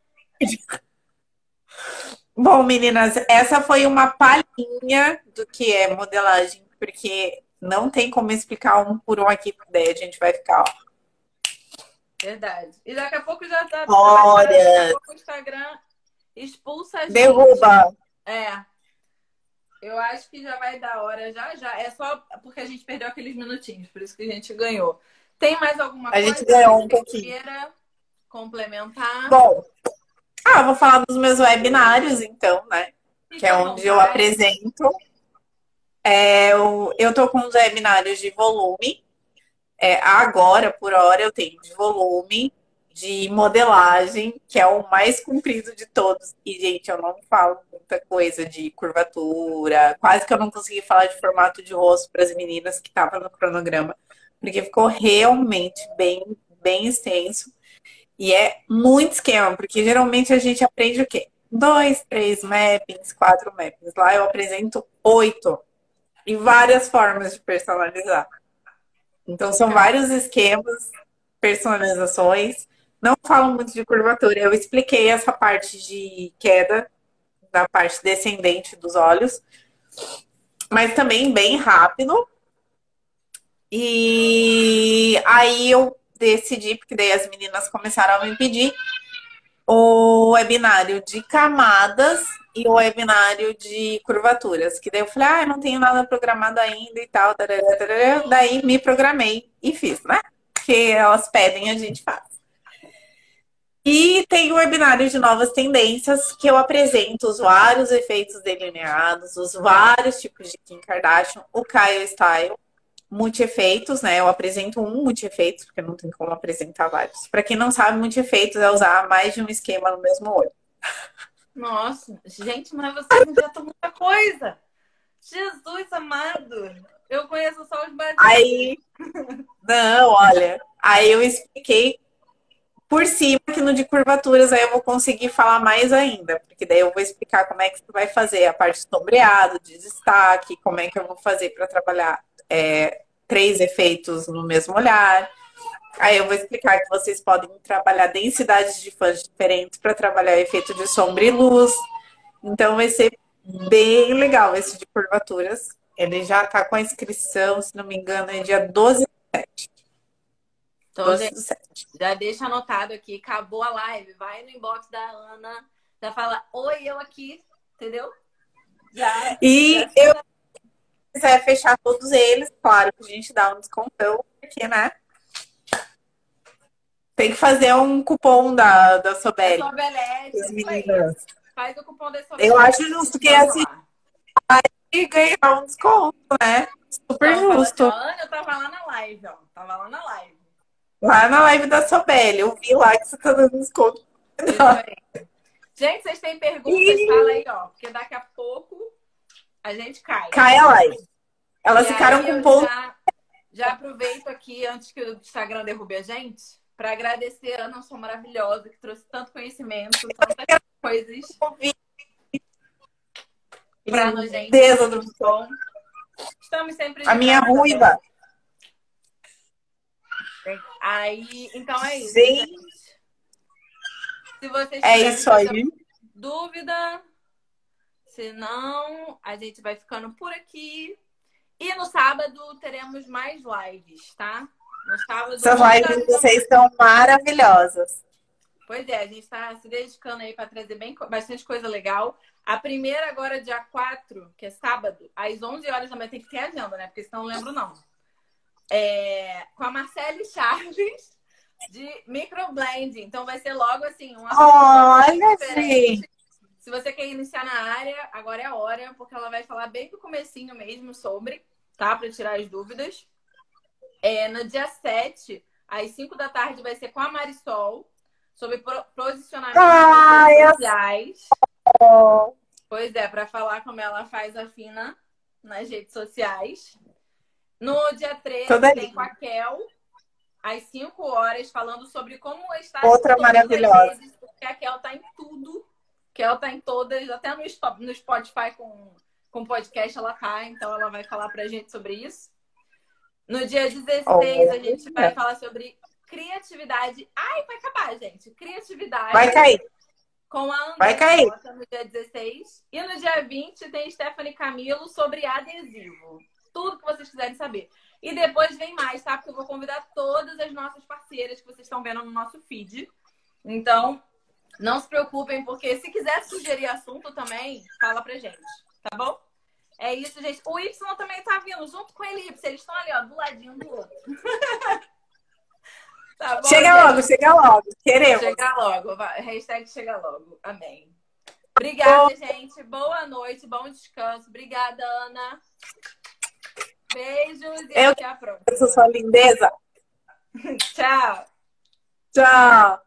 Bom, meninas, essa foi uma palhinha do que é modelagem, porque não tem como explicar um por um aqui, porque daí a gente vai ficar, ó. Verdade. E daqui a pouco já tá. Olha! O Instagram expulsa a gente. Derruba! É. Eu acho que já vai dar hora já, já. É só porque a gente perdeu aqueles minutinhos, por isso que a gente ganhou. Tem mais alguma a coisa? A gente ganhou um pouquinho. Queira complementar? Bom, ah, vou falar dos meus webinários, então, né? Que é onde eu apresento. É, eu, eu tô com os webinários de volume. É, agora, por hora, eu tenho de volume, de modelagem, que é o mais comprido de todos. E, gente, eu não falo muita coisa de curvatura. Quase que eu não consegui falar de formato de rosto para as meninas que estavam no cronograma. Porque ficou realmente bem, bem extenso. E é muito esquema, porque geralmente a gente aprende o quê? Dois, três mappings, quatro mappings. Lá eu apresento oito. E várias formas de personalizar. Então são vários esquemas, personalizações. Não falo muito de curvatura. Eu expliquei essa parte de queda, da parte descendente dos olhos. Mas também bem rápido. E aí eu decidi, porque daí as meninas começaram a me pedir, o webinário de camadas e o webinário de curvaturas. Que daí eu falei, ah, não tenho nada programado ainda e tal. Tarará, tarará. Daí me programei e fiz, né? Porque elas pedem, a gente faz. E tem o webinário de novas tendências, que eu apresento os vários efeitos delineados, os vários tipos de Kim Kardashian, o Kyle Style, multi-efeitos, né? Eu apresento um multi-efeitos, porque não tem como apresentar vários. Para quem não sabe, multi-efeitos é usar mais de um esquema no mesmo olho. Nossa, gente, mas vocês inventam muita coisa. Jesus amado. Eu conheço só os básicos. Aí, não, olha. Aí eu expliquei por cima que no de curvaturas aí eu vou conseguir falar mais ainda, porque daí eu vou explicar como é que você vai fazer a parte de sombreado, de destaque, como é que eu vou fazer para trabalhar é, três efeitos no mesmo olhar. Aí eu vou explicar que vocês podem trabalhar densidades de fãs diferentes para trabalhar efeito de sombra e luz. Então vai ser bem legal esse de curvaturas. Ele já está com a inscrição, se não me engano, é dia 12 do 7. Então, 12 do 7. Já deixa anotado aqui, acabou a live. Vai no inbox da Ana, já fala, oi, eu aqui, entendeu? Já, e já eu quiser fechar todos eles, claro que a gente dá um descontão, porque, né? Tem que fazer um cupom da, da Sobel. Da Sobelete, meninas. Faz o cupom da Sobel. Eu acho justo que assim vai ganhar um desconto, né? Super então, justo. Ana, eu tava lá na live, ó. Tava lá na live. Lá na live da Sobel. Eu vi lá que você tá dando desconto. Gente, vocês têm perguntas? E... Fala aí, ó. Porque daqui a pouco a gente cai. Cai a live. Elas e ficaram com ponto. Já, já aproveito aqui, antes que o Instagram derrube a gente, para agradecer a Ana, sua maravilhosa, que trouxe tanto conhecimento, tantas coisas. Pra nós, gente. Deus do som. Estamos sempre. A minha ruiva. Aí, então é isso. Gente. Se vocês é isso aí. dúvida, se não, a gente vai ficando por aqui. E no sábado teremos mais lives, tá? Essas lives de vocês estão maravilhosas. Pois é, a gente está se dedicando aí para trazer bem, bastante coisa legal. A primeira agora, dia 4, que é sábado, às 11 horas também tem que ter agenda, né? Porque senão não lembro não. É, com a Marcele Chaves, de microblending. Então vai ser logo assim, um Olha, gente! Se você quer iniciar na área, agora é a hora, porque ela vai falar bem do comecinho mesmo sobre, tá? Para tirar as dúvidas. É, no dia 7, às 5 da tarde, vai ser com a Marisol, sobre posicionamento ah, sociais. Eu... Pois é, para falar como ela faz a Fina nas redes sociais. No dia 13, Toda tem com a Kel, às 5 horas, falando sobre como estar Outra maravilhosa. Redes, porque a Kel tá em tudo ela tá em todas, até no, no Spotify com, com podcast ela tá, então ela vai falar pra gente sobre isso. No dia 16, oh, a gente vai falar sobre criatividade. Ai, vai acabar, gente. Criatividade. Vai cair. Com a André vai cair. no dia 16. E no dia 20 tem Stephanie Camilo sobre adesivo. Tudo que vocês quiserem saber. E depois vem mais, tá? Porque eu vou convidar todas as nossas parceiras que vocês estão vendo no nosso feed. Então, não se preocupem, porque se quiser sugerir assunto também, fala pra gente, tá bom? É isso, gente. O Y também tá vindo junto com a Elipse. Eles estão ali, ó, do ladinho do outro. tá bom, chega gente? logo, chega logo. Queremos. Chega logo. Vai. Hashtag chega logo. Amém. Obrigada, gente. Boa noite, bom descanso. Obrigada, Ana. Beijos e Eu até a próxima. Eu sou sua lindeza. Tchau. Tchau.